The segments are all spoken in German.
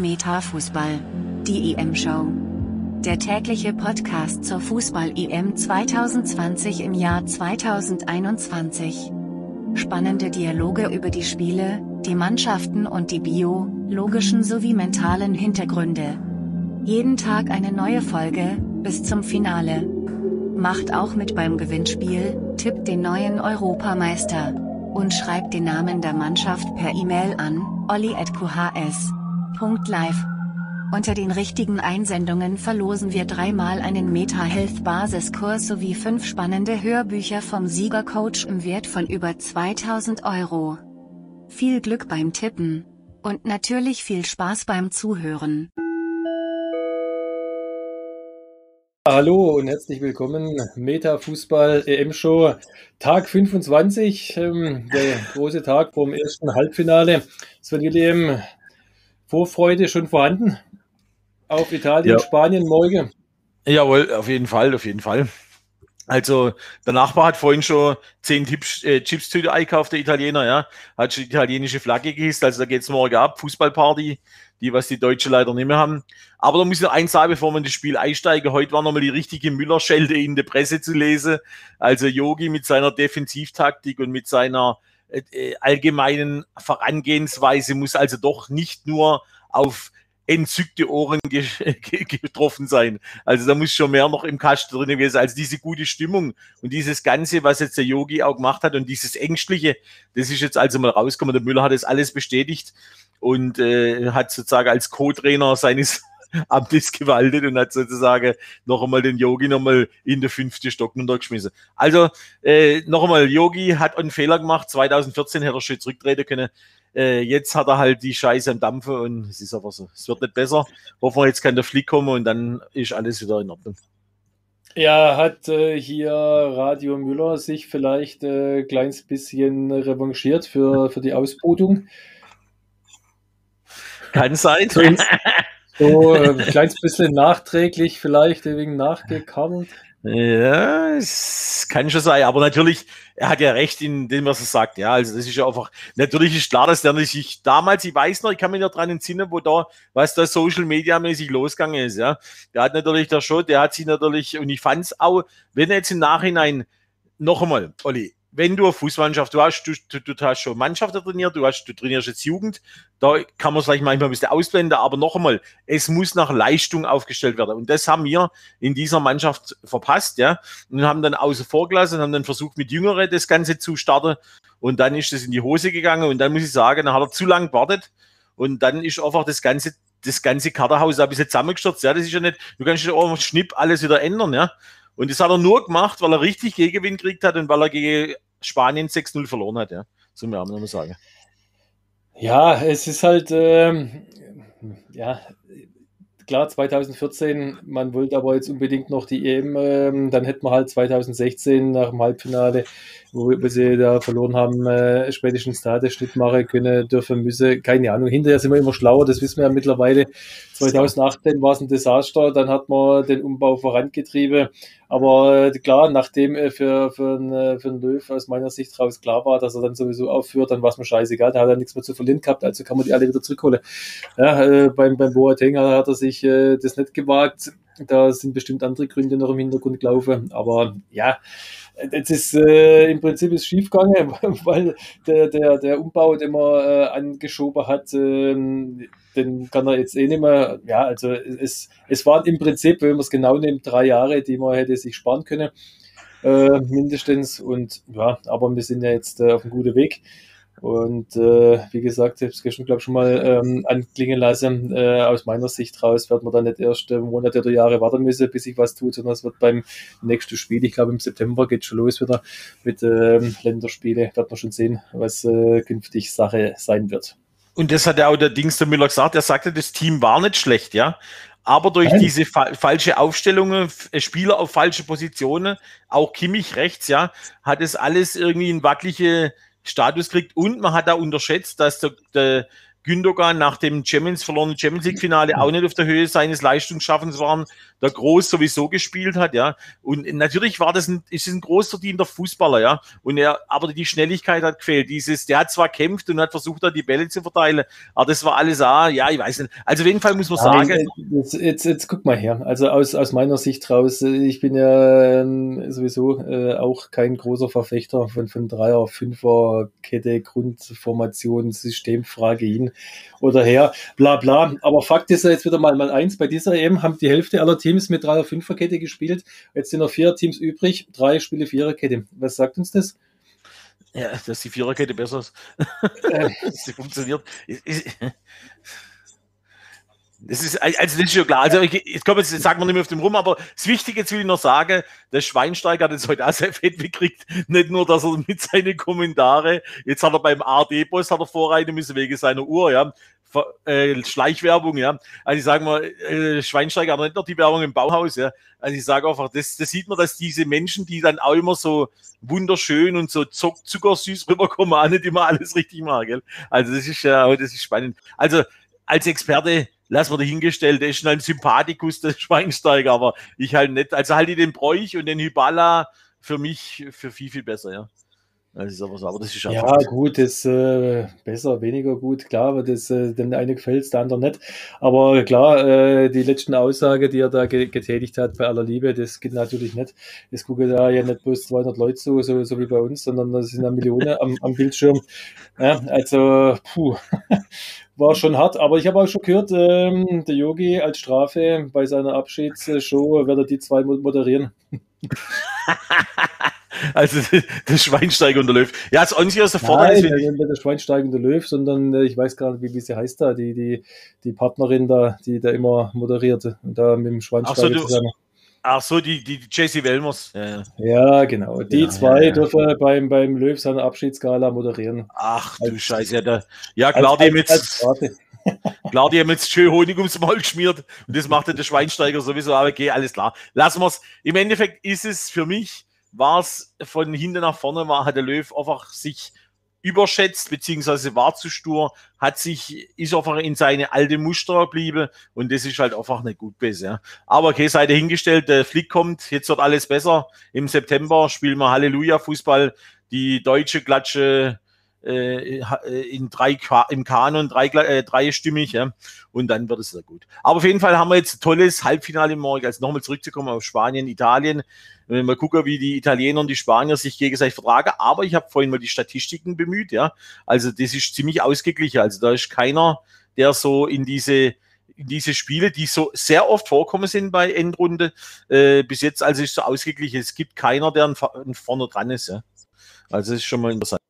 Metafußball. Die EM-Show. Der tägliche Podcast zur Fußball-EM 2020 im Jahr 2021. Spannende Dialoge über die Spiele, die Mannschaften und die biologischen sowie mentalen Hintergründe. Jeden Tag eine neue Folge, bis zum Finale. Macht auch mit beim Gewinnspiel, tippt den neuen Europameister. Und schreibt den Namen der Mannschaft per E-Mail an, olli.qhs.live. Unter den richtigen Einsendungen verlosen wir dreimal einen Meta Health Basiskurs sowie fünf spannende Hörbücher vom Siegercoach im Wert von über 2000 Euro. Viel Glück beim Tippen. Und natürlich viel Spaß beim Zuhören. Hallo und herzlich willkommen. Meta Fußball EM Show Tag 25, ähm, der große Tag vom ersten Halbfinale. Sven William, Vorfreude schon vorhanden auf Italien, ja. Spanien morgen? Jawohl, auf jeden Fall, auf jeden Fall. Also der Nachbar hat vorhin schon zehn Chips, äh, Chips-Tüte eingekauft, der Italiener, ja. Hat schon die italienische Flagge gehisst, also da geht es morgen ab, Fußballparty, die was die Deutsche leider nicht mehr haben. Aber da muss ich noch eins sagen, bevor wir in das Spiel einsteigen. Heute war nochmal die richtige Müller-Schelte in der Presse zu lesen. Also Yogi mit seiner Defensivtaktik und mit seiner äh, allgemeinen Vorangehensweise muss also doch nicht nur auf entzückte Ohren getroffen sein. Also da muss schon mehr noch im Kasten drin gewesen als diese gute Stimmung und dieses Ganze, was jetzt der Yogi auch gemacht hat und dieses Ängstliche, das ist jetzt also mal rausgekommen. Der Müller hat das alles bestätigt und äh, hat sozusagen als Co-Trainer seines Amtes gewaltet und hat sozusagen noch einmal den Yogi noch mal in der fünfte Stock runtergeschmissen. Also äh, noch einmal, Yogi hat einen Fehler gemacht. 2014 hätte er schon zurücktreten können. Äh, jetzt hat er halt die Scheiße am Dampfen und es ist aber so. Es wird nicht besser. Hoffen wir, jetzt kann der Flick kommen und dann ist alles wieder in Ordnung. Ja, hat äh, hier Radio Müller sich vielleicht ein äh, kleines bisschen revanchiert für, für die Ausbootung? Kann sein. so ein kleines bisschen nachträglich vielleicht wegen nachgekammelt. Ja, es kann schon sein, aber natürlich, er hat ja recht in dem, was er sagt. Ja, also das ist ja einfach, natürlich ist klar, dass der sich damals, ich weiß noch, ich kann mich noch dran entsinnen, wo da, was da Social Media mäßig losgegangen ist, ja. Der hat natürlich da schon, der hat sich natürlich, und ich fand es auch, wenn er jetzt im Nachhinein, noch einmal, Olli, wenn du eine Fußmannschaft, du hast, du, du, du hast schon Mannschaften trainiert, du hast, du trainierst jetzt Jugend, da kann man es vielleicht manchmal ein bisschen ausblenden, aber noch einmal, es muss nach Leistung aufgestellt werden. Und das haben wir in dieser Mannschaft verpasst, ja. Und haben dann außen vor gelassen, haben dann versucht, mit Jüngere das Ganze zu starten. Und dann ist es in die Hose gegangen. Und dann muss ich sagen, dann hat er zu lang gewartet. Und dann ist einfach das ganze, das ganze Kaderhaus ein bisschen zusammengestürzt. Ja, das ist ja nicht, du kannst ja auch Schnipp alles wieder ändern, ja. Und das hat er nur gemacht, weil er richtig Gegenwind gekriegt hat und weil er gegen Spanien 6-0 verloren hat, ja. So muss man sagen. Ja, es ist halt, ähm, ja, klar, 2014, man wollte aber jetzt unbedingt noch die EM, ähm, dann hätten wir halt 2016 nach dem Halbfinale, wo, wo sie da verloren haben, äh, spätestens da den Schnitt machen können, dürfen, müssen, keine Ahnung. Hinterher sind wir immer schlauer, das wissen wir ja mittlerweile. 2018 war es ein Desaster, dann hat man den Umbau vorangetrieben. Aber äh, klar, nachdem äh, für, für, einen, äh, für einen Löw aus meiner Sicht raus klar war, dass er dann sowieso aufführt, dann war es mir scheißegal, da hat er nichts mehr zu verlieren gehabt, also kann man die alle wieder zurückholen. Ja, äh, beim, beim Boateng hat er sich äh, das nicht gewagt. Da sind bestimmt andere Gründe noch im Hintergrund gelaufen. Aber ja, das ist äh, im Prinzip ist schiefgegangen, weil der, der, der Umbau, den man äh, angeschoben hat, äh, den kann er jetzt eh nicht mehr. Ja, also es, es waren im Prinzip, wenn man es genau nimmt, drei Jahre, die man hätte sich sparen können, äh, mindestens. Und ja, aber wir sind ja jetzt äh, auf einem guten Weg. Und äh, wie gesagt, ich habe es gestern, glaube ich, schon mal ähm, anklingen lassen. Äh, aus meiner Sicht raus wird man dann nicht erst äh, Monate oder Jahre warten müssen, bis sich was tut, sondern es wird beim nächsten Spiel, ich glaube im September geht schon los wieder mit ähm, Länderspiele, wird man schon sehen, was äh, künftig Sache sein wird. Und das hat ja auch der Dings der Müller gesagt, er sagte, das Team war nicht schlecht, ja. Aber durch Nein. diese fa falsche Aufstellungen, äh, Spieler auf falsche Positionen, auch Kimmich rechts, ja, hat es alles irgendwie in wackelige Status kriegt und man hat da unterschätzt, dass der, der, Gündogan nach dem Champions verlorenen Champions League Finale auch nicht auf der Höhe seines Leistungsschaffens waren, der Groß sowieso gespielt hat, ja. Und natürlich war das ein, ist ein großverdienter Fußballer, ja. Und er, aber die Schnelligkeit hat gefehlt. Dieses, der hat zwar kämpft und hat versucht, da die Bälle zu verteilen, aber das war alles, ah, ja, ich weiß nicht. Also auf jeden Fall muss man ja, sagen. Jetzt, jetzt, jetzt guck mal her. Also aus, aus meiner Sicht raus, ich bin ja äh, sowieso äh, auch kein großer Verfechter von, von Dreier, Fünfer, Kette, Grundformation, Systemfrage hin oder her, bla bla. Aber Fakt ist ja jetzt wieder mal, mal eins, bei dieser EM haben die Hälfte aller Teams mit Dreier, Fünferkette gespielt. Jetzt sind noch vier Teams übrig, drei Spiele Viererkette. Was sagt uns das? Ja, dass die Viererkette besser ist. Äh. sie funktioniert. Das ist, also das ist schon klar. Also ich, ich glaube, jetzt sagen wir nicht mehr auf dem rum, aber das Wichtige jetzt will ich noch sagen, der Schweinsteiger hat jetzt heute auch sehr fett gekriegt. Nicht nur, dass er mit seinen Kommentare, jetzt hat er beim AD-Boss hat er vorreiten müssen wegen seiner Uhr, ja. Äh, Schleichwerbung, ja. Also ich sage mal, äh, Schweinsteiger hat nicht noch die Werbung im Bauhaus, ja. Also ich sage einfach, das, das sieht man, dass diese Menschen, die dann auch immer so wunderschön und so zuckersüß rüberkommen, auch nicht immer alles richtig machen, gell. Also das ist ja, das ist spannend. Also als Experte lassen wir dahingestellt, der ist schon ein Sympathikus, der Schweinsteiger, aber ich halt nicht. Also halte ich den Bräuch und den Hyballa für mich für viel, viel besser, ja. Das ist aber so, aber das ist ja gut, das äh, besser, weniger gut, klar, aber das, äh, dem eine gefällt es, der andere nicht. Aber klar, äh, die letzten Aussage, die er da ge getätigt hat, bei aller Liebe, das geht natürlich nicht. Es gucken da ja nicht bloß 200 Leute zu, so, so wie bei uns, sondern das sind ja Millionen am, am Bildschirm. Ja, also, puh, war schon hart. Aber ich habe auch schon gehört, ähm, der Yogi als Strafe bei seiner Abschiedsshow wird er die zwei moderieren. Also der Schweinsteiger und der Löw. Ja, das einzige, was der Vorteil ist. Nein, nicht der Schweinsteiger und der Löw, sondern äh, ich weiß gar nicht, wie, wie sie heißt da, die, die, die Partnerin da, die da immer moderiert und da mit dem Schweinsteiger Ach so, zusammen. Ach so, die, die, die JC Welmers. Ja, ja. genau. Die ja, zwei ja, dürfen beim, beim Löw seine Abschiedsgala moderieren. Ach du als, Scheiße, ja, da, ja klar, als, die mit. Klar, die haben jetzt schön Honig ums Maul geschmiert und das macht der Schweinsteiger sowieso, aber okay, alles klar. Lassen wir es. Im Endeffekt ist es für mich war es von hinten nach vorne, war, hat der Löw einfach sich überschätzt, beziehungsweise war zu stur, hat sich, ist einfach in seine alte Muster geblieben und das ist halt einfach nicht gut besser. Ja. Aber okay, sei dahingestellt, der Flick kommt, jetzt wird alles besser. Im September spielen wir Halleluja Fußball, die deutsche Klatsche äh, äh, in drei im Kanon drei, äh, dreistimmig, ja, und dann wird es sehr gut. Aber auf jeden Fall haben wir jetzt ein tolles Halbfinale morgen. Also nochmal zurückzukommen auf Spanien, Italien. Wenn wir gucken, wie die Italiener und die Spanier sich gegenseitig vertragen. Aber ich habe vorhin mal die Statistiken bemüht, ja. Also das ist ziemlich ausgeglichen. Also da ist keiner, der so in diese diese Spiele, die so sehr oft vorkommen sind bei Endrunde, äh, bis jetzt also ist so ausgeglichen. Es gibt keiner, der vorne dran ist. Ja. Also das ist schon mal interessant.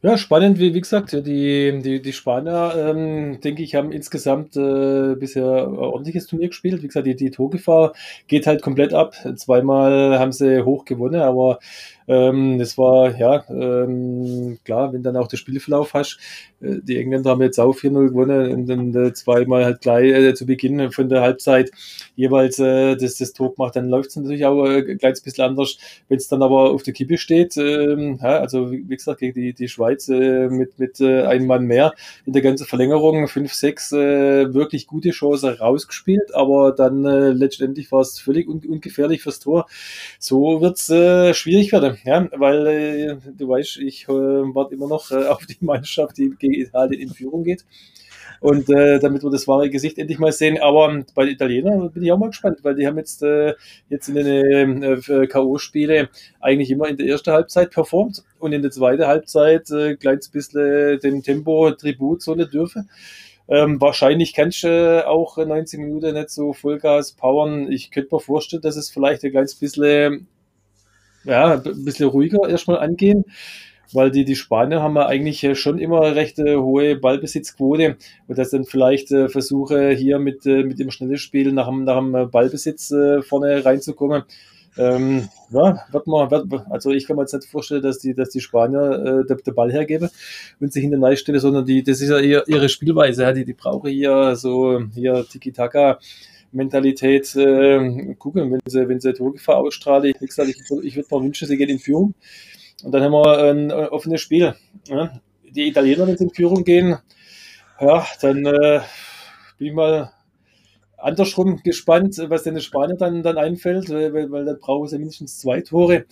Ja, spannend, wie, wie gesagt, die, die, die Spanier, ähm, denke ich, haben insgesamt äh, bisher ein ordentliches Turnier gespielt. Wie gesagt, die, die Torgefahr geht halt komplett ab. Zweimal haben sie hoch gewonnen, aber ähm, das war, ja, ähm, klar, wenn dann auch der Spielverlauf hast. Äh, die Engländer haben jetzt auch 4-0 gewonnen und dann äh, zweimal halt gleich äh, zu Beginn von der Halbzeit jeweils äh, das, das Tor gemacht. Dann läuft es natürlich auch äh, ein kleines bisschen anders. Wenn es dann aber auf der Kippe steht, ähm, ja, also wie gesagt, gegen die, die Schweiz äh, mit, mit äh, einem Mann mehr in der ganzen Verlängerung, 5-6, äh, wirklich gute Chance rausgespielt, aber dann äh, letztendlich war es völlig un ungefährlich fürs Tor. So wird's äh, schwierig werden ja, weil äh, du weißt, ich äh, warte immer noch äh, auf die Mannschaft, die gegen Italien in Führung geht. Und äh, damit wir das wahre Gesicht endlich mal sehen. Aber bei den Italienern bin ich auch mal gespannt, weil die haben jetzt, äh, jetzt in den äh, K.O.-Spiele eigentlich immer in der ersten Halbzeit performt und in der zweiten Halbzeit äh, kleines bisschen dem Tempo Tribut zollen dürfen. Ähm, wahrscheinlich kannst du äh, auch 90 Minuten nicht so Vollgas powern. Ich könnte mir vorstellen, dass es vielleicht ein kleines bisschen ja, ein bisschen ruhiger erstmal angehen, weil die, die Spanier haben ja eigentlich schon immer recht äh, hohe Ballbesitzquote. Und dass dann vielleicht äh, versuche hier mit, äh, mit dem schnellen Spiel nach, dem, nach dem Ballbesitz äh, vorne reinzukommen. Ähm, ja, wird man, wird, also ich kann mir jetzt nicht vorstellen, dass die, dass die Spanier äh, den, Ball hergeben und sich hinter stellen, sondern die, das ist ja eher ihre Spielweise, ja, die, die brauchen hier so hier Tiki-Taka Mentalität äh, gucken, wenn sie, wenn sie Torgefahr ausstrahlen. Ich, gesagt, ich, ich würde mir wünschen, sie geht in Führung. Und dann haben wir ein offenes Spiel. Ja. Die Italiener, wenn sie in Führung gehen, Ja, dann äh, bin ich mal andersrum gespannt, was denn den Spanier dann, dann einfällt, weil, weil dann brauchen sie mindestens zwei Tore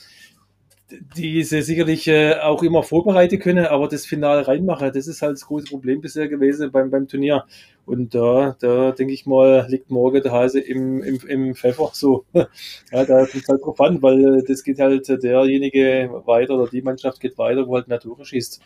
die sie sicherlich äh, auch immer vorbereiten können, aber das Finale reinmachen, das ist halt das große Problem bisher gewesen beim, beim Turnier. Und da, da denke ich mal, liegt morgen der Hase im, im, im Pfeffer. So, ja, da ist es halt drauf an, weil das geht halt derjenige weiter oder die Mannschaft geht weiter, wo halt mehr Tore schießt.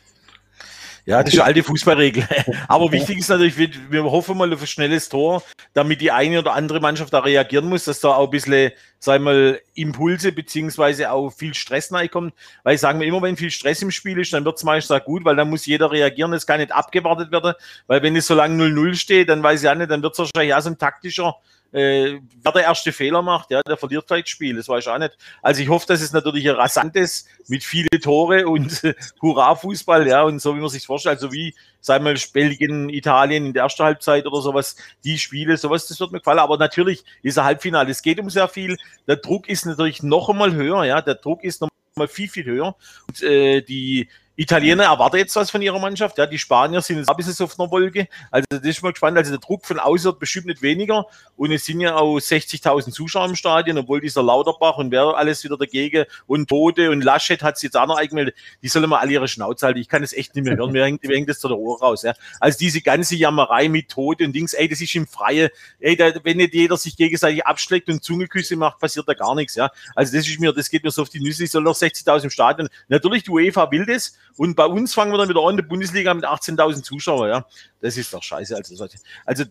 Ja, das ist eine alte Fußballregel. Aber wichtig ist natürlich, wir hoffen mal auf ein schnelles Tor, damit die eine oder andere Mannschaft da reagieren muss, dass da auch ein bisschen, sagen wir mal, Impulse beziehungsweise auch viel Stress reinkommt. Weil ich sage mir immer, wenn viel Stress im Spiel ist, dann wird es meistens auch gut, weil dann muss jeder reagieren, es kann nicht abgewartet werden, weil wenn es so lange 0-0 steht, dann weiß ich auch nicht, dann wird es wahrscheinlich auch so ein taktischer äh, wer der erste Fehler macht, ja, der verliert gleich das Spiel. Das weiß ich auch nicht. Also ich hoffe, dass es natürlich ein rasantes mit viele Tore und Hurra-Fußball, ja, und so wie man sich vorstellt, also wie, sagen wir, Belgien, Italien in der ersten Halbzeit oder sowas, die Spiele, sowas, das wird mir gefallen. Aber natürlich ist ein Halbfinale. Es geht um sehr viel. Der Druck ist natürlich noch einmal höher, ja, der Druck ist noch mal viel, viel höher. Und äh, die Italiener erwarten jetzt was von ihrer Mannschaft. Ja, die Spanier sind jetzt ein bisschen auf einer Wolke. Also das ist mal gespannt. Also der Druck von außen wird bestimmt nicht weniger. Und es sind ja auch 60.000 Zuschauer im Stadion, obwohl dieser Lauterbach und wer alles wieder dagegen und Tode und Laschet hat es jetzt auch noch eingemeldet. Die sollen mal alle ihre Schnauze halten. Ich kann es echt nicht mehr hören. Mir hängt, mir hängt das zu der Ohr raus. Ja. Also diese ganze Jammerei mit Tode und Dings, ey, das ist im Freie. Ey, da, wenn nicht jeder sich gegenseitig abschlägt und Zungeküsse macht, passiert da gar nichts. Ja. Also das ist mir, das geht mir so auf die Nüsse. Ich soll noch 60.000 im Stadion. Natürlich, die UEFA will das und bei uns fangen wir dann wieder an in der Bundesliga mit 18.000 Zuschauern. Ja, das ist doch scheiße. Also, also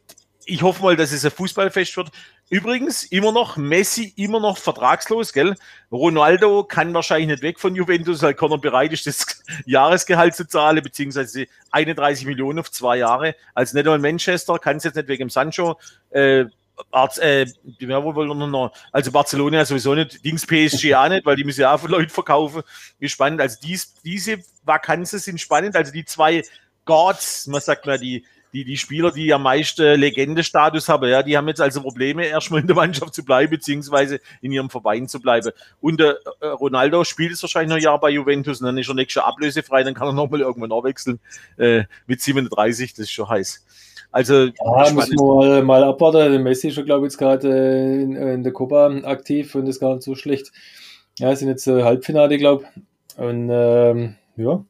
ich hoffe mal, dass es ein Fußballfest wird. Übrigens, immer noch Messi, immer noch vertragslos, gell? Ronaldo kann wahrscheinlich nicht weg von Juventus, weil Conor bereit ist, das Jahresgehalt zu zahlen, beziehungsweise 31 Millionen auf zwei Jahre. Also nicht nur Manchester, kann es jetzt nicht wegen dem Sancho. Äh, äh, ja, wo noch? Also Barcelona sowieso nicht, Dings PSG auch nicht, weil die müssen ja auch für Leute verkaufen. Wie spannend. Also dies, diese Vakanzen sind spannend. Also die zwei Gods, man sagt mal, die, die, die Spieler, die am meisten Legendestatus haben, ja, die haben jetzt also Probleme, erstmal in der Mannschaft zu bleiben, beziehungsweise in ihrem Verein zu bleiben. Und der äh, Ronaldo spielt es wahrscheinlich noch ein Jahr bei Juventus und dann ist er nächstes Jahr ablösefrei, dann kann er nochmal irgendwann nachwechseln äh, mit 37, das ist schon heiß. Also, ja, muss man mal, mal abwarten. Der Messi ist schon, glaube ich, jetzt gerade äh, in, in, der Copa aktiv und ist gar nicht so schlecht. Ja, sind jetzt äh, Halbfinale, glaube ich. Und ähm, ja,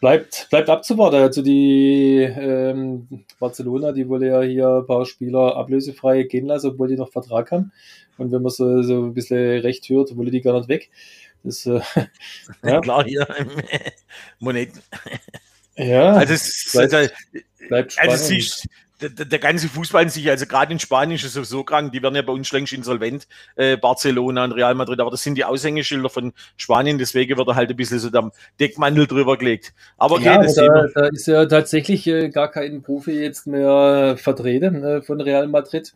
bleibt, bleibt abzuwarten. Also die ähm, Barcelona, die wollte ja hier ein paar Spieler ablösefrei gehen lassen, obwohl die noch Vertrag haben. Und wenn man so, so ein bisschen recht hört, wollte die gar nicht weg. Das, äh, ja. Klar, hier. Moneten. Ja. Also es, bleibt, bleibt spannend. Also es der, der, ganze Fußball in sich, also gerade in Spanien ist es sowieso krank, die werden ja bei uns längst insolvent, äh, Barcelona und Real Madrid, aber das sind die Aushängeschilder von Spanien, deswegen wird da halt ein bisschen so der Deckmantel drüber gelegt. Aber okay, ja, da, da, ist ja tatsächlich äh, gar kein Profi jetzt mehr vertreten äh, von Real Madrid.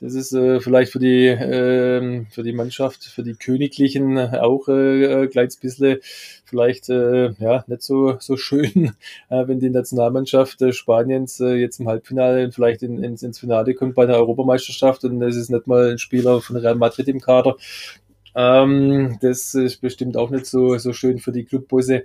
Das ist äh, vielleicht für die, äh, für die Mannschaft, für die Königlichen auch äh, gleich ein bisschen vielleicht äh, ja, nicht so, so schön, äh, wenn die Nationalmannschaft äh, Spaniens äh, jetzt im Halbfinale und vielleicht in, ins, ins Finale kommt bei der Europameisterschaft und es ist nicht mal ein Spieler von Real Madrid im Kader. Ähm, das ist bestimmt auch nicht so, so schön für die Clubbusse.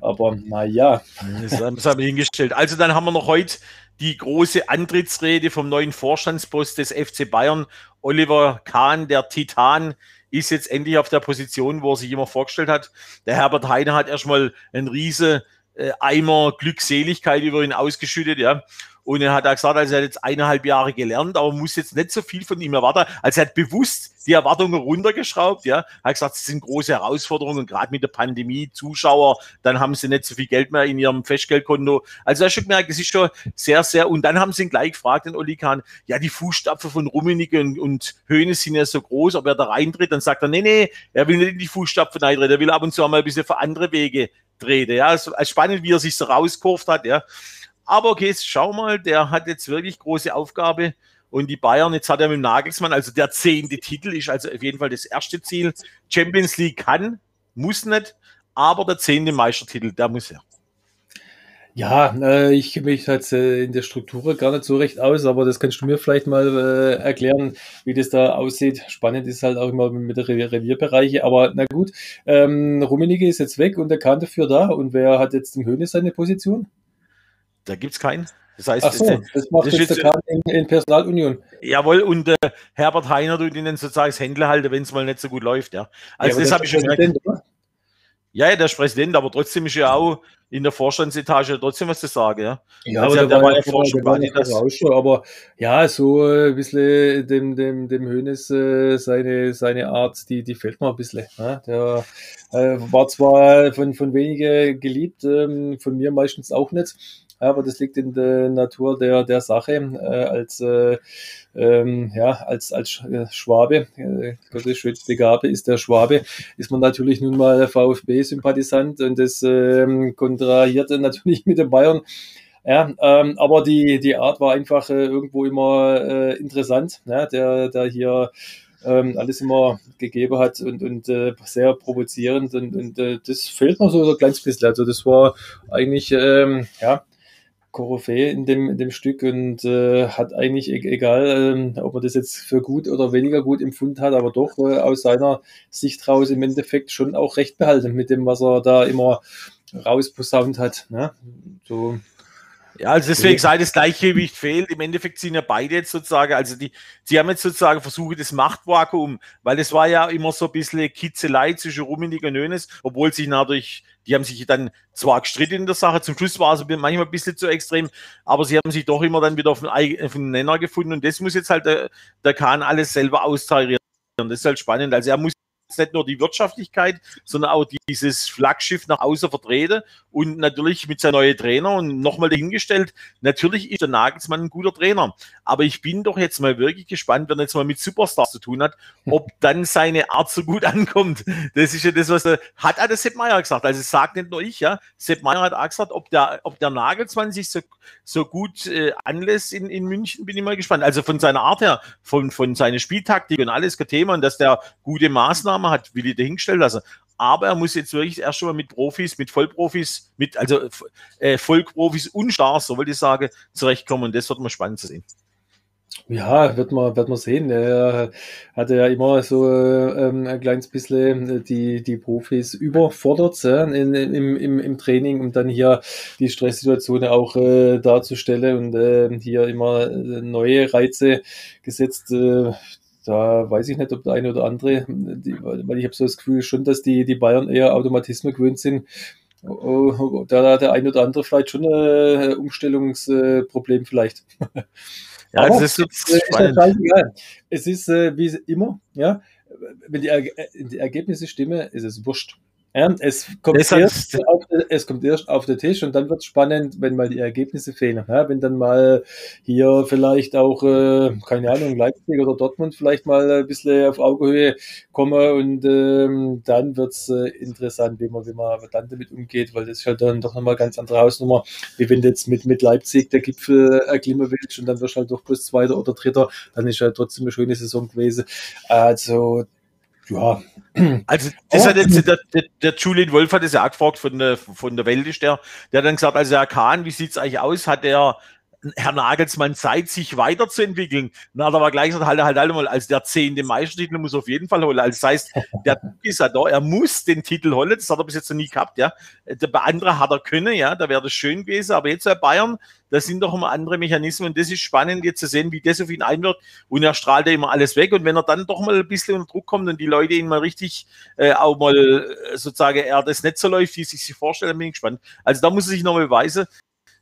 Aber naja. Das haben wir hingestellt. Also dann haben wir noch heute die große Antrittsrede vom neuen Vorstandspost des FC Bayern. Oliver Kahn, der Titan, ist jetzt endlich auf der Position, wo er sich immer vorgestellt hat. Der Herbert Heine hat erstmal einen riesen äh, Eimer Glückseligkeit über ihn ausgeschüttet, ja. Und er hat auch gesagt, also er hat jetzt eineinhalb Jahre gelernt, aber muss jetzt nicht so viel von ihm erwarten. Also er hat bewusst die Erwartungen runtergeschraubt, ja. Er hat gesagt, es sind große Herausforderungen, gerade mit der Pandemie, Zuschauer, dann haben sie nicht so viel Geld mehr in ihrem Festgeldkonto. Also er hat schon gemerkt, es ist schon sehr, sehr, und dann haben sie ihn gleich gefragt, den Oli Kahn, ja, die Fußstapfen von Rummenigge und, und Höhne sind ja so groß, ob er da reintritt, dann sagt er, nee, nee, er will nicht in die Fußstapfen reintreten, er will ab und zu einmal ein bisschen für andere Wege treten, ja. Es ist spannend, wie er sich so rauskurft hat, ja. Aber okay, schau mal, der hat jetzt wirklich große Aufgabe. Und die Bayern, jetzt hat er mit dem Nagelsmann, also der zehnte Titel ist also auf jeden Fall das erste Ziel. Champions League kann, muss nicht, aber der zehnte Meistertitel, der muss ja. Ja, äh, ich kenne mich halt äh, in der Struktur gar nicht so recht aus, aber das kannst du mir vielleicht mal äh, erklären, wie das da aussieht. Spannend ist halt auch immer mit der Revierbereiche, aber na gut, ähm, Rummenigge ist jetzt weg und der kann dafür da. Und wer hat jetzt im Höhne seine Position? Da gibt es keinen. Das heißt, so, das macht das jetzt, jetzt in, in, Personalunion. Jawohl, und äh, Herbert Heiner tut ihnen sozusagen das Händle halten, wenn es mal nicht so gut läuft. Ja. Also ja, das habe ich schon gemerkt. Ja, ja, der ist Präsident, aber trotzdem ist ja auch in der Vorstandsetage trotzdem was zu sagen. Ja, ja also aber der, war ja schon quasi das. Aber ja, so ein bisschen dem, dem, dem Hönes äh, seine, seine Art, die, die fällt mir ein bisschen. Ne? Der äh, war zwar von, von wenigen geliebt, ähm, von mir meistens auch nicht aber das liegt in der Natur der, der Sache. Äh, als, äh, ähm, ja, als, als äh, Schwabe, äh, Gottes schönste Gabe ist der Schwabe, ist man natürlich nun mal VfB-Sympathisant und das ähm, kontrahiert natürlich mit den Bayern. Ja, ähm, aber die, die Art war einfach äh, irgendwo immer äh, interessant, ne? der, der hier ähm, alles immer gegeben hat und, und äh, sehr provozierend und, und äh, das fehlt noch so ein kleines bisschen. Also das war eigentlich, ähm, ja, Koryphäe in dem, in dem Stück und äh, hat eigentlich, e-, egal äh, ob man das jetzt für gut oder weniger gut empfunden hat, aber doch äh, aus seiner Sicht raus im Endeffekt schon auch recht behalten mit dem, was er da immer rausposaunt hat. Ne? So. Ja, also deswegen sei das Gleichgewicht fehlt. Im Endeffekt sind ja beide jetzt sozusagen, also die, sie haben jetzt sozusagen versucht, das Machtvakuum, weil es war ja immer so ein bisschen Kitzelei zwischen Rummenigge und Nönes, obwohl sich dadurch die haben sich dann zwar gestritten in der Sache, zum Schluss war es manchmal ein bisschen zu extrem, aber sie haben sich doch immer dann wieder auf den, auf den Nenner gefunden und das muss jetzt halt der, der Kahn alles selber austarieren. Das ist halt spannend. Also er muss nicht nur die Wirtschaftlichkeit, sondern auch dieses Flaggschiff nach außen vertreten und natürlich mit seinem neuen Trainer und nochmal dahingestellt, natürlich ist der Nagelsmann ein guter Trainer, aber ich bin doch jetzt mal wirklich gespannt, wenn er jetzt mal mit Superstars zu tun hat, ob dann seine Art so gut ankommt. Das ist ja das, was er, hat er das Sepp Meier gesagt, also es sagt nicht nur ich, ja, Sepp Meier hat auch gesagt, ob der, ob der Nagelsmann sich so, so gut äh, anlässt in, in München, bin ich mal gespannt. Also von seiner Art her, von, von seiner Spieltaktik und alles kein Thema und dass der gute Maßnahmen Maßnahme hat, will ich dahingestellt lassen. Aber er muss jetzt wirklich erst schon mal mit Profis, mit Vollprofis, mit, also äh, Vollprofis und Stars, so wollte ich sagen, zurechtkommen. Und das wird mal spannend zu sehen. Ja, wird man, wird man sehen. Er hatte ja immer so ähm, ein kleines bisschen die, die Profis überfordert ja, in, im, im, im Training, um dann hier die Stresssituation auch äh, darzustellen und äh, hier immer neue Reize gesetzt. Äh, da weiß ich nicht, ob der eine oder andere, die, weil ich habe so das Gefühl schon, dass die, die Bayern eher Automatismen gewöhnt sind. Oh, oh, da hat der eine oder andere vielleicht schon ein Umstellungsproblem vielleicht. Ja, Aber das ist, jetzt spannend. Es ist äh, wie immer, ja, wenn die, er die Ergebnisse stimmen, ist es wurscht. Ja, es, kommt erst auf, es kommt erst auf den Tisch und dann wird es spannend, wenn mal die Ergebnisse fehlen. Ja, wenn dann mal hier vielleicht auch, äh, keine Ahnung, Leipzig oder Dortmund vielleicht mal ein bisschen auf Augenhöhe kommen und ähm, dann wird es äh, interessant, wie man, wie man dann damit umgeht, weil das ist halt dann doch nochmal ganz andere Hausnummer, wie wenn du jetzt mit, mit Leipzig der Gipfel erklimmen willst und dann wirst du halt doch bloß Zweiter oder Dritter, dann ist halt trotzdem eine schöne Saison gewesen. Also ja. Also, das hat jetzt der, der, der, Julian Wolf hat das ja auch gefragt von der, von der Welt, ist der, der hat dann gesagt, also Herr Kahn, wie sieht es eigentlich aus? Hat der Herr Nagelsmann Zeit, sich weiterzuentwickeln. Na, da war gleich halt, halt, halt mal, als der zehnte Meistertitel muss auf jeden Fall holen. Also das heißt, der ist ja da, er muss den Titel holen, das hat er bis jetzt noch nie gehabt, ja. Bei anderen hat er können, ja, da wäre das schön gewesen, aber jetzt bei Bayern, da sind doch immer andere Mechanismen und das ist spannend jetzt zu sehen, wie das auf ihn einwirkt und er strahlt ja immer alles weg und wenn er dann doch mal ein bisschen unter Druck kommt und die Leute ihn mal richtig äh, auch mal äh, sozusagen er das nicht so läuft, wie sie sich vorstellen, bin ich gespannt. Also da muss er sich nochmal beweisen.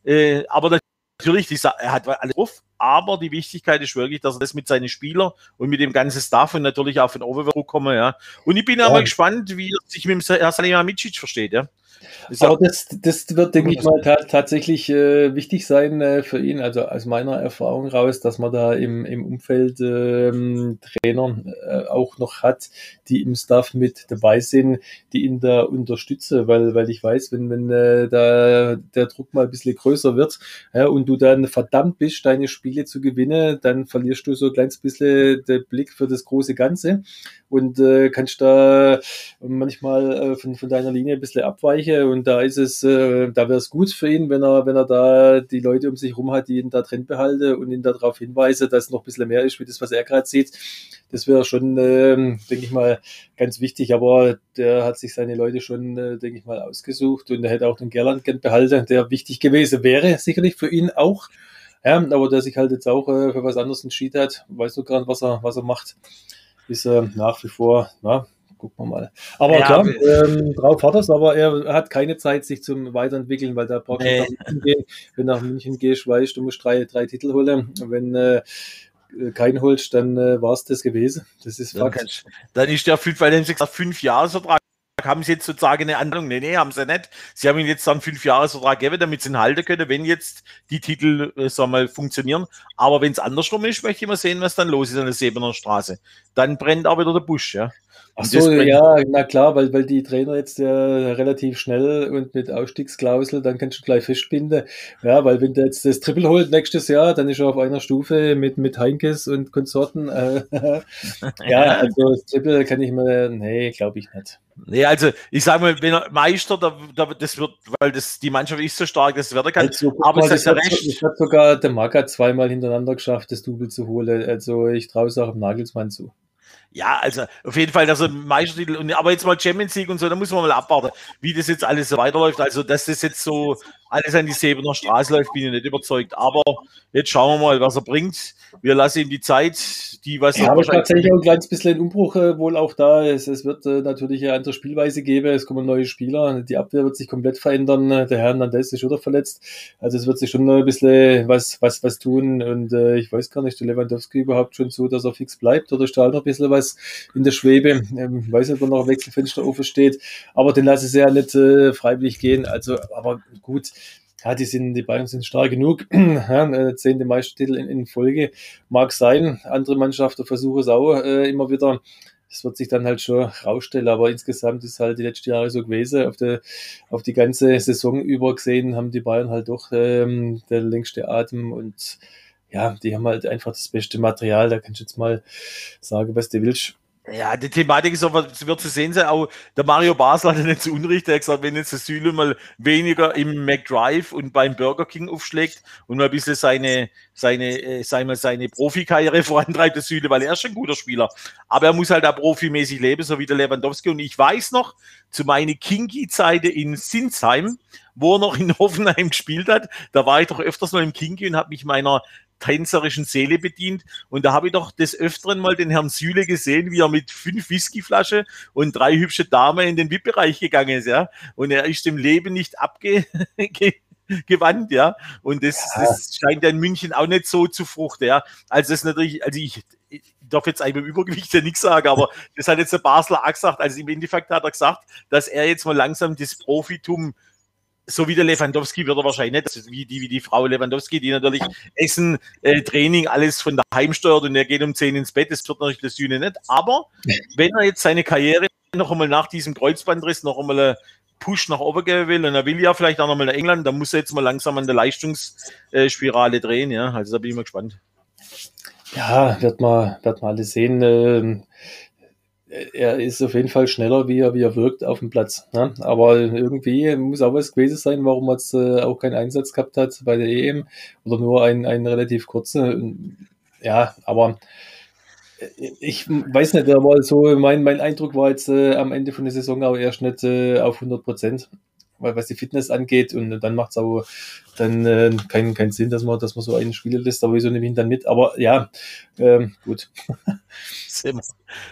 Äh, aber natürlich, die, er hat alles drauf, aber die Wichtigkeit ist wirklich, dass er das mit seinen Spielern und mit dem ganzen Staff und natürlich auch von Overwork kommen, ja. Und ich bin ja. mal gespannt, wie er sich mit dem Salihamidzic versteht, ja. Aber das, das wird, denke ich mal, tatsächlich äh, wichtig sein äh, für ihn, also aus meiner Erfahrung raus, dass man da im, im Umfeld ähm, Trainer äh, auch noch hat, die im Staff mit dabei sind, die ihn da unterstützen, weil, weil ich weiß, wenn, wenn äh, da der Druck mal ein bisschen größer wird ja, und du dann verdammt bist, deine Spiele zu gewinnen, dann verlierst du so ein kleines bisschen den Blick für das große Ganze und äh, kannst da manchmal äh, von, von deiner Linie ein bisschen abweichen und da ist es, äh, da wäre es gut für ihn, wenn er, wenn er da die Leute um sich rum hat, die ihn da drin behalten und ihn darauf hinweise, dass noch ein bisschen mehr ist, wie das, was er gerade sieht. Das wäre schon, äh, denke ich mal, ganz wichtig, aber der hat sich seine Leute schon, äh, denke ich mal, ausgesucht und er hätte auch den Gerland gern behalten, der wichtig gewesen wäre, sicherlich für ihn auch. Ja, aber der sich halt jetzt auch äh, für was anderes entschieden hat, weiß nur gerade, was er, was er macht, ist er nach wie vor, na, gucken wir mal. Aber ja, klar, ähm, drauf hat er aber er hat keine Zeit, sich zum Weiterentwickeln, weil da braucht nee. nach München gehen. Wenn du nach München gehst, weißt du, musst drei, drei Titel holen. Wenn äh, keinen holst, dann äh, war es das gewesen. Das ist Fakt. Dann, dann ist der fünf, weil gesagt, fünf Jahresvertrag haben sie jetzt sozusagen eine Androhung? Nee, nee, haben sie nicht. Sie haben ihnen jetzt dann fünf Jahresvertrag gegeben, damit sie ihn halten können, wenn jetzt die Titel, äh, sagen mal, funktionieren. Aber wenn es andersrum ist, möchte ich mal sehen, was dann los ist an der Sebener Straße. Dann brennt auch wieder der Busch, ja. Ach so, ja, na klar, weil, weil die Trainer jetzt ja relativ schnell und mit Ausstiegsklausel, dann kannst du gleich festbinden. Ja, weil wenn der jetzt das Triple holt nächstes Jahr, dann ist er auf einer Stufe mit, mit Heinkes und Konsorten. Äh, ja, also das Triple kann ich mir, nee, glaube ich nicht. Nee, also ich sage mal, wenn er Meister, da, da, das wird, weil das, die Mannschaft ist so stark, das wird er kann. Also, aber mal, das, hat, das hat sogar der Maga zweimal hintereinander geschafft, das Double zu holen. Also ich traue es auch dem Nagelsmann zu. Ja, also auf jeden Fall, dass er Meistertitel und aber jetzt mal Champions League und so, da muss man mal abwarten, wie das jetzt alles so weiterläuft. Also, dass das jetzt so alles an die Sebener Straße läuft, bin ich nicht überzeugt. Aber jetzt schauen wir mal, was er bringt. Wir lassen ihm die Zeit, die was ja, aber tatsächlich auch ein kleines bisschen Umbruch äh, wohl auch da. Es, es wird äh, natürlich eine andere Spielweise geben. Es kommen neue Spieler. Die Abwehr wird sich komplett verändern. Der Herr Hernandez ist wieder verletzt. Also es wird sich schon ein bisschen was, was, was tun. Und äh, ich weiß gar nicht, der Lewandowski überhaupt schon so, dass er fix bleibt oder ist da noch ein bisschen was in der Schwebe. Ähm, ich weiß nicht, ob noch ein Wechselfenster offen steht. Aber den lasse ich ja nicht äh, freiwillig gehen. Also, aber gut ja, die sind, die Bayern sind stark genug. ja, äh, zehnte Meistertitel in, in, Folge mag sein. Andere Mannschaften versuchen es auch äh, immer wieder. Das wird sich dann halt schon rausstellen, aber insgesamt ist halt die letzten Jahre so gewesen. Auf, der, auf die ganze Saison über gesehen haben die Bayern halt doch ähm, der längste Atem und ja, die haben halt einfach das beste Material. Da kannst du jetzt mal sagen, was du willst. Ja, die Thematik ist aber, wird zu sehen sein, auch der Mario Basler hat nicht zu Unrecht, der hat gesagt, wenn jetzt der Süle mal weniger im McDrive und beim Burger King aufschlägt und mal ein bisschen seine, seine, äh, sei mal, seine Profikarriere vorantreibt, der Süle, weil er ist schon ein guter Spieler. Aber er muss halt auch profimäßig leben, so wie der Lewandowski. Und ich weiß noch, zu meiner Kinky-Zeiten in Sinsheim, wo er noch in Hoffenheim gespielt hat, da war ich doch öfters noch im Kinky und habe mich meiner tänzerischen Seele bedient. Und da habe ich doch des Öfteren mal den Herrn Süle gesehen, wie er mit fünf Whiskyflasche und drei hübsche Damen in den VIP-Bereich gegangen ist, ja. Und er ist dem Leben nicht abge gewandt, ja. Und das, ja. das scheint ja in München auch nicht so zu fruchten, ja. Also das ist natürlich, also ich, ich darf jetzt eigentlich beim Übergewicht ja nichts sagen, aber das hat jetzt der Basler auch gesagt. Also im Endeffekt hat er gesagt, dass er jetzt mal langsam das Profitum so wie der Lewandowski wird er wahrscheinlich nicht, wie die, wie die Frau Lewandowski, die natürlich Essen, äh, Training, alles von daheim steuert und er geht um 10 ins Bett, das wird natürlich das Sühne nicht. Aber wenn er jetzt seine Karriere noch einmal nach diesem Kreuzbandriss noch einmal einen Push nach oben geben will und er will ja vielleicht auch noch mal nach England, dann muss er jetzt mal langsam an der Leistungsspirale drehen, ja. Also da bin ich mal gespannt. Ja, wird man, wird man alles sehen. Ähm, er ist auf jeden Fall schneller, wie er, wie er wirkt auf dem Platz. Ne? Aber irgendwie muss auch was gewesen sein, warum er jetzt äh, auch keinen Einsatz gehabt hat bei der EM oder nur ein, ein relativ kurzer. Ja, aber äh, ich weiß nicht, aber so mein, mein Eindruck war jetzt äh, am Ende von der Saison auch erst nicht äh, auf 100 Prozent was die Fitness angeht. Und dann macht es auch dann äh, keinen keinen Sinn, dass man, dass man so einen Spieler lässt, aber wieso nehme ich ihn dann mit? Aber ja, ähm, gut.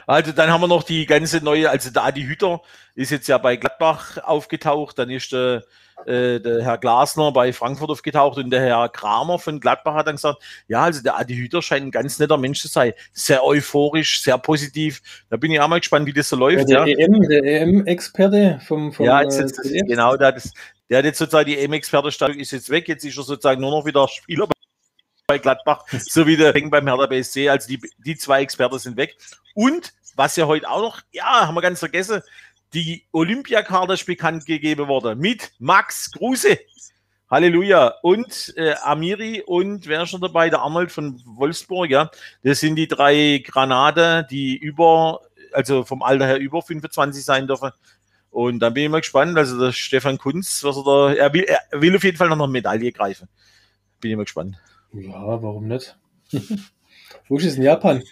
Also dann haben wir noch die ganze neue, also der Adi Hüter ist jetzt ja bei Gladbach aufgetaucht, dann ist der äh, der Herr Glasner bei Frankfurt aufgetaucht und der Herr Kramer von Gladbach hat dann gesagt, ja, also der Adi Hüter scheint ein ganz netter Mensch zu sein. Sehr euphorisch, sehr positiv. Da bin ich auch mal gespannt, wie das so läuft. Ja, der ja. EM, der EM-Experte vom, vom Ja, jetzt, jetzt, äh, genau, der hat, das, der hat jetzt sozusagen die EM-Experte ist jetzt weg, jetzt ist er sozusagen nur noch wieder Spieler bei Gladbach, so wie der Ring beim Hertha BSC. Also die, die zwei Experten sind weg. Und was ja heute auch noch, ja, haben wir ganz vergessen, die Olympiakarte ist bekannt gegeben worden mit Max Kruse. Halleluja. Und äh, Amiri und wer ist schon dabei? Der Arnold von Wolfsburg, ja. Das sind die drei Granate, die über, also vom Alter her über 25 sein dürfen. Und dann bin ich mal gespannt. Also der Stefan Kunz, was er da, er will, er will auf jeden Fall noch eine Medaille greifen. Bin ich mal gespannt. Ja, warum nicht? Wo ist es in Japan?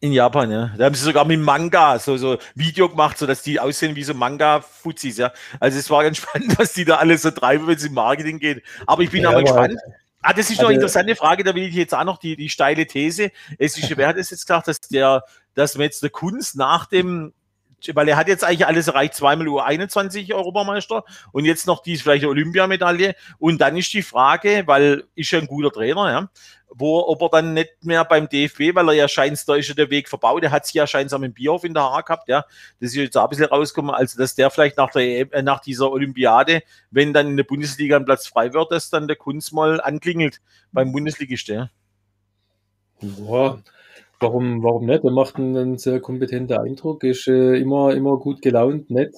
In Japan, ja. Da haben sie sogar mit Manga so, so Video gemacht, so dass die aussehen wie so Manga-Fuzis, ja. Also es war ganz spannend, was die da alles so treiben, wenn es im Marketing geht. Aber ich bin ja, aber gespannt. Ah, das ist noch eine also interessante Frage, da will ich jetzt auch noch die, die steile These. Es ist, wer hat es jetzt gesagt, dass der, dass man jetzt der Kunst nach dem weil er hat jetzt eigentlich alles erreicht, zweimal U21 Europameister und jetzt noch die vielleicht Olympiamedaille. Und dann ist die Frage, weil ist ja ein guter Trainer, ja, wo, ob er dann nicht mehr beim DFB, weil er ja scheint, da ist ja der Weg verbaut, er hat sich ja scheinbar am Bierhof in der Haar gehabt, ja, das ist jetzt auch ein bisschen rausgekommen, also dass der vielleicht nach, der, äh, nach dieser Olympiade, wenn dann in der Bundesliga ein Platz frei wird, dass dann der Kunst mal anklingelt beim Bundesligist, ja. Boah. Warum, warum nicht? Er macht einen, einen sehr kompetenten Eindruck, ist äh, immer, immer gut gelaunt, nett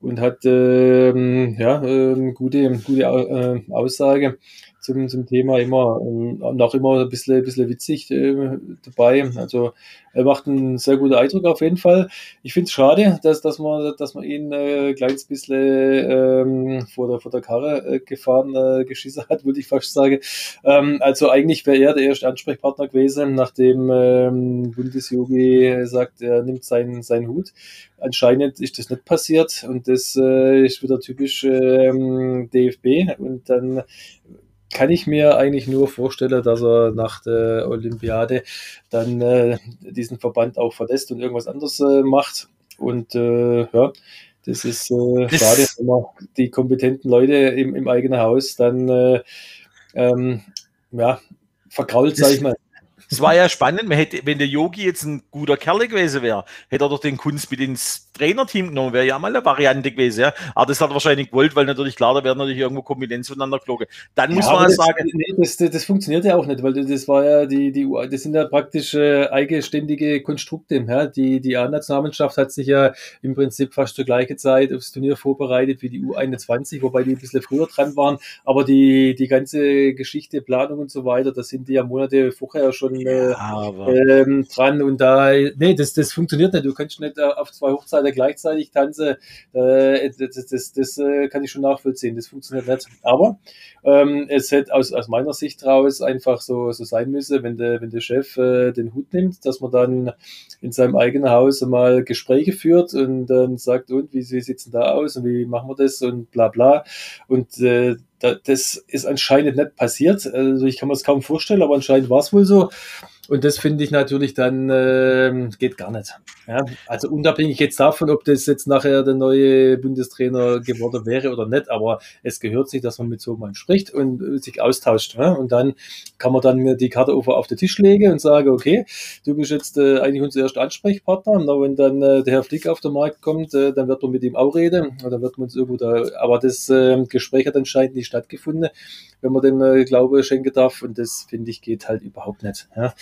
und hat ähm, ja, äh, gute, gute äh, Aussage zum, zum Thema immer ähm, und auch immer ein bisschen, ein bisschen witzig äh, dabei. Also er macht einen sehr guten Eindruck auf jeden Fall. Ich finde es schade, dass, dass, man, dass man ihn äh, ein kleines bisschen ähm, vor, der, vor der Karre äh, gefahren, äh, geschissen hat, würde ich fast sagen. Ähm, also eigentlich wäre er der erste Ansprechpartner gewesen, nachdem ähm, Bundesjogi sagt, er nimmt seinen, seinen Hut. Anscheinend ist das nicht passiert und das äh, ist wieder typisch ähm, DFB und dann kann ich mir eigentlich nur vorstellen, dass er nach der Olympiade dann äh, diesen Verband auch verlässt und irgendwas anderes äh, macht. Und äh, ja, das ist äh, das schade, wenn man die kompetenten Leute im, im eigenen Haus dann äh, ähm, ja, vergrault, sage ich mal. Es war ja spannend, man hätte, wenn der Yogi jetzt ein guter Kerl gewesen wäre, hätte er doch den Kunst mit ins Trainerteam genommen, wäre ja mal eine Variante gewesen. Ja. Aber das hat er wahrscheinlich gewollt, weil natürlich klar, da werden natürlich irgendwo Kompetenz voneinander geflogen. Dann ja, muss man das, sagen. Nee, das, das, das, funktioniert ja auch nicht, weil das war ja die, die das sind ja praktisch äh, eigenständige Konstrukte. Ja. Die, die A-Nationalmannschaft hat sich ja im Prinzip fast zur gleichen Zeit aufs Turnier vorbereitet wie die U21, wobei die ein bisschen früher dran waren. Aber die, die ganze Geschichte, Planung und so weiter, da sind die ja Monate vorher schon äh, ähm, dran und da, nee, das, das funktioniert nicht. Du kannst nicht äh, auf zwei Hochzeiten gleichzeitig tanzen. Äh, das das, das äh, kann ich schon nachvollziehen. Das funktioniert nicht. Aber ähm, es hätte aus, aus meiner Sicht raus einfach so, so sein müssen, wenn der, wenn der Chef äh, den Hut nimmt, dass man dann in seinem eigenen Haus mal Gespräche führt und dann sagt, und wie, wie sieht es denn da aus und wie machen wir das und bla bla. Und äh, das ist anscheinend nicht passiert. Also ich kann mir das kaum vorstellen, aber anscheinend war es wohl so. Und das finde ich natürlich dann äh, geht gar nicht. Ja, also unabhängig jetzt davon, ob das jetzt nachher der neue Bundestrainer geworden wäre oder nicht, aber es gehört sich, dass man mit so mal spricht und äh, sich austauscht. Ja? Und dann kann man dann die Karte auf, den Tisch legen und sagen, okay, du bist jetzt äh, eigentlich unser erster Ansprechpartner. Und wenn dann äh, der Herr Flick auf den Markt kommt, äh, dann wird man mit ihm auch reden. Dann wird man uns irgendwo da, aber das äh, Gespräch hat anscheinend nicht stattgefunden wenn man dem äh, Glaube schenken darf. Und das, finde ich, geht halt überhaupt nicht. Ja.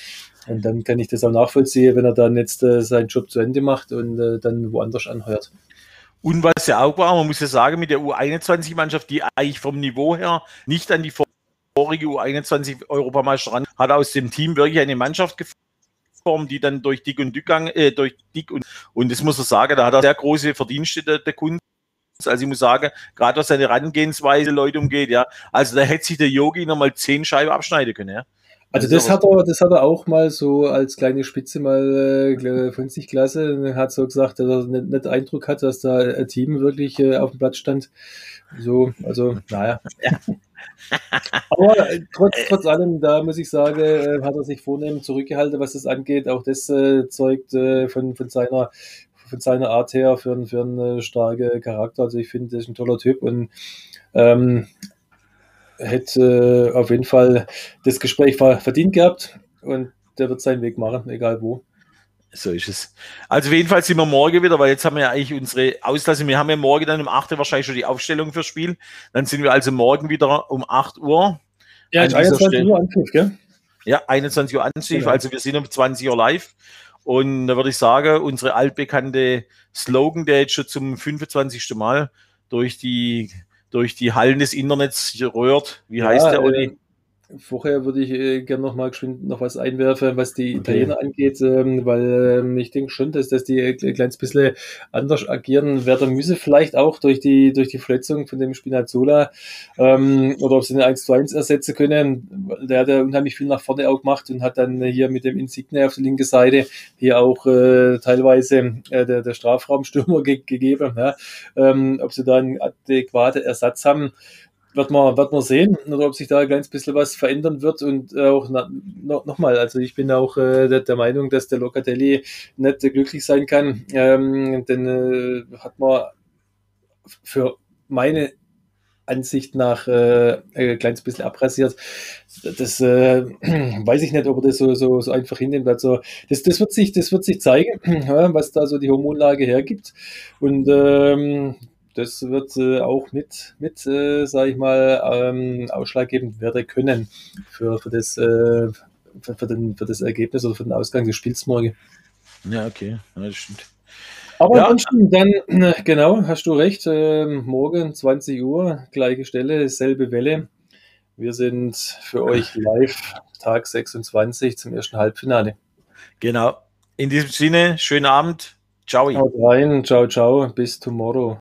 Und dann kann ich das auch nachvollziehen, wenn er dann jetzt äh, seinen Job zu Ende macht und äh, dann woanders anhört. Und was ja auch war, man muss ja sagen, mit der U21-Mannschaft, die eigentlich vom Niveau her nicht an die vorige U21-Europameister ran, hat aus dem Team wirklich eine Mannschaft geformt, die dann durch dick und Dückgang, äh, durch dick und, und das muss man sagen, da hat er sehr große Verdienste, der, der Kunde. Also ich muss sagen, gerade was seine Herangehensweise Leute umgeht, ja. Also da hätte sich der Yogi nochmal zehn Scheiben abschneiden können, ja. Also das hat er, das hat er auch mal so als kleine Spitze mal äh, von sich klasse. Er hat so gesagt, dass er nicht, nicht Eindruck hat, dass da ein Team wirklich äh, auf dem Platz stand. So, also naja. Aber äh, trotz, trotz allem, da muss ich sagen, äh, hat er sich vornehm zurückgehalten, was das angeht. Auch das äh, zeugt äh, von, von seiner von seiner Art her für, einen, für einen äh, starken Charakter. Also ich finde, das ist ein toller Typ und ähm, hätte auf jeden Fall das Gespräch verdient gehabt und der wird seinen Weg machen, egal wo. So ist es. Also jedenfalls sind wir morgen wieder, weil jetzt haben wir ja eigentlich unsere Auslassung. Wir haben ja morgen dann um 8 Uhr wahrscheinlich schon die Aufstellung fürs Spiel. Dann sind wir also morgen wieder um 8 Uhr. Ja, 21 Uhr Anpfiff, gell? Ja, 21 Uhr Anpfiff. Genau. Also wir sind um 20 Uhr live. Und da würde ich sagen, unsere altbekannte Slogan, der jetzt schon zum 25. Mal durch die durch die Hallen des Internets rührt. Wie Ja, heißt der, äh, Olli? Vorher würde ich äh, gerne noch mal geschwind noch was einwerfen, was die Italiener angeht, ähm, weil ähm, ich denke schon, dass, dass die ein kleines bisschen anders agieren werden müssen, vielleicht auch durch die, durch die Verletzung von dem Spinazzola ähm, oder ob sie eine 1 zu 1 ersetzen können. Der hat ja unheimlich viel nach vorne auch gemacht und hat dann hier mit dem Insigne auf der linken Seite hier auch äh, teilweise äh, der, der Strafraumstürmer ge gegeben. Ja. Ähm, ob sie da einen adäquaten Ersatz haben, wird man, wird man sehen, oder ob sich da ein kleines bisschen was verändern wird. Und äh, auch na, no, nochmal, also ich bin auch äh, der, der Meinung, dass der Locatelli nicht äh, glücklich sein kann, ähm, denn äh, hat man für meine Ansicht nach äh, ein kleines bisschen abrasiert. Das äh, weiß ich nicht, ob er das so, so, so einfach hinnimmt. Also das, das, wird sich, das wird sich zeigen, was da so die Hormonlage hergibt. Und ähm, das wird äh, auch mit, mit äh, sage ich mal, ähm, ausschlaggebend werden können für, für, das, äh, für, für, den, für das Ergebnis oder für den Ausgang des Spiels morgen. Ja, okay, ja, das stimmt. Aber Ja. ansonsten dann, genau, hast du recht, ähm, morgen 20 Uhr, gleiche Stelle, selbe Welle. Wir sind für euch live, Tag 26 zum ersten Halbfinale. Genau. In diesem Sinne, schönen Abend. Ciao. Haut rein, ciao, ciao, bis tomorrow.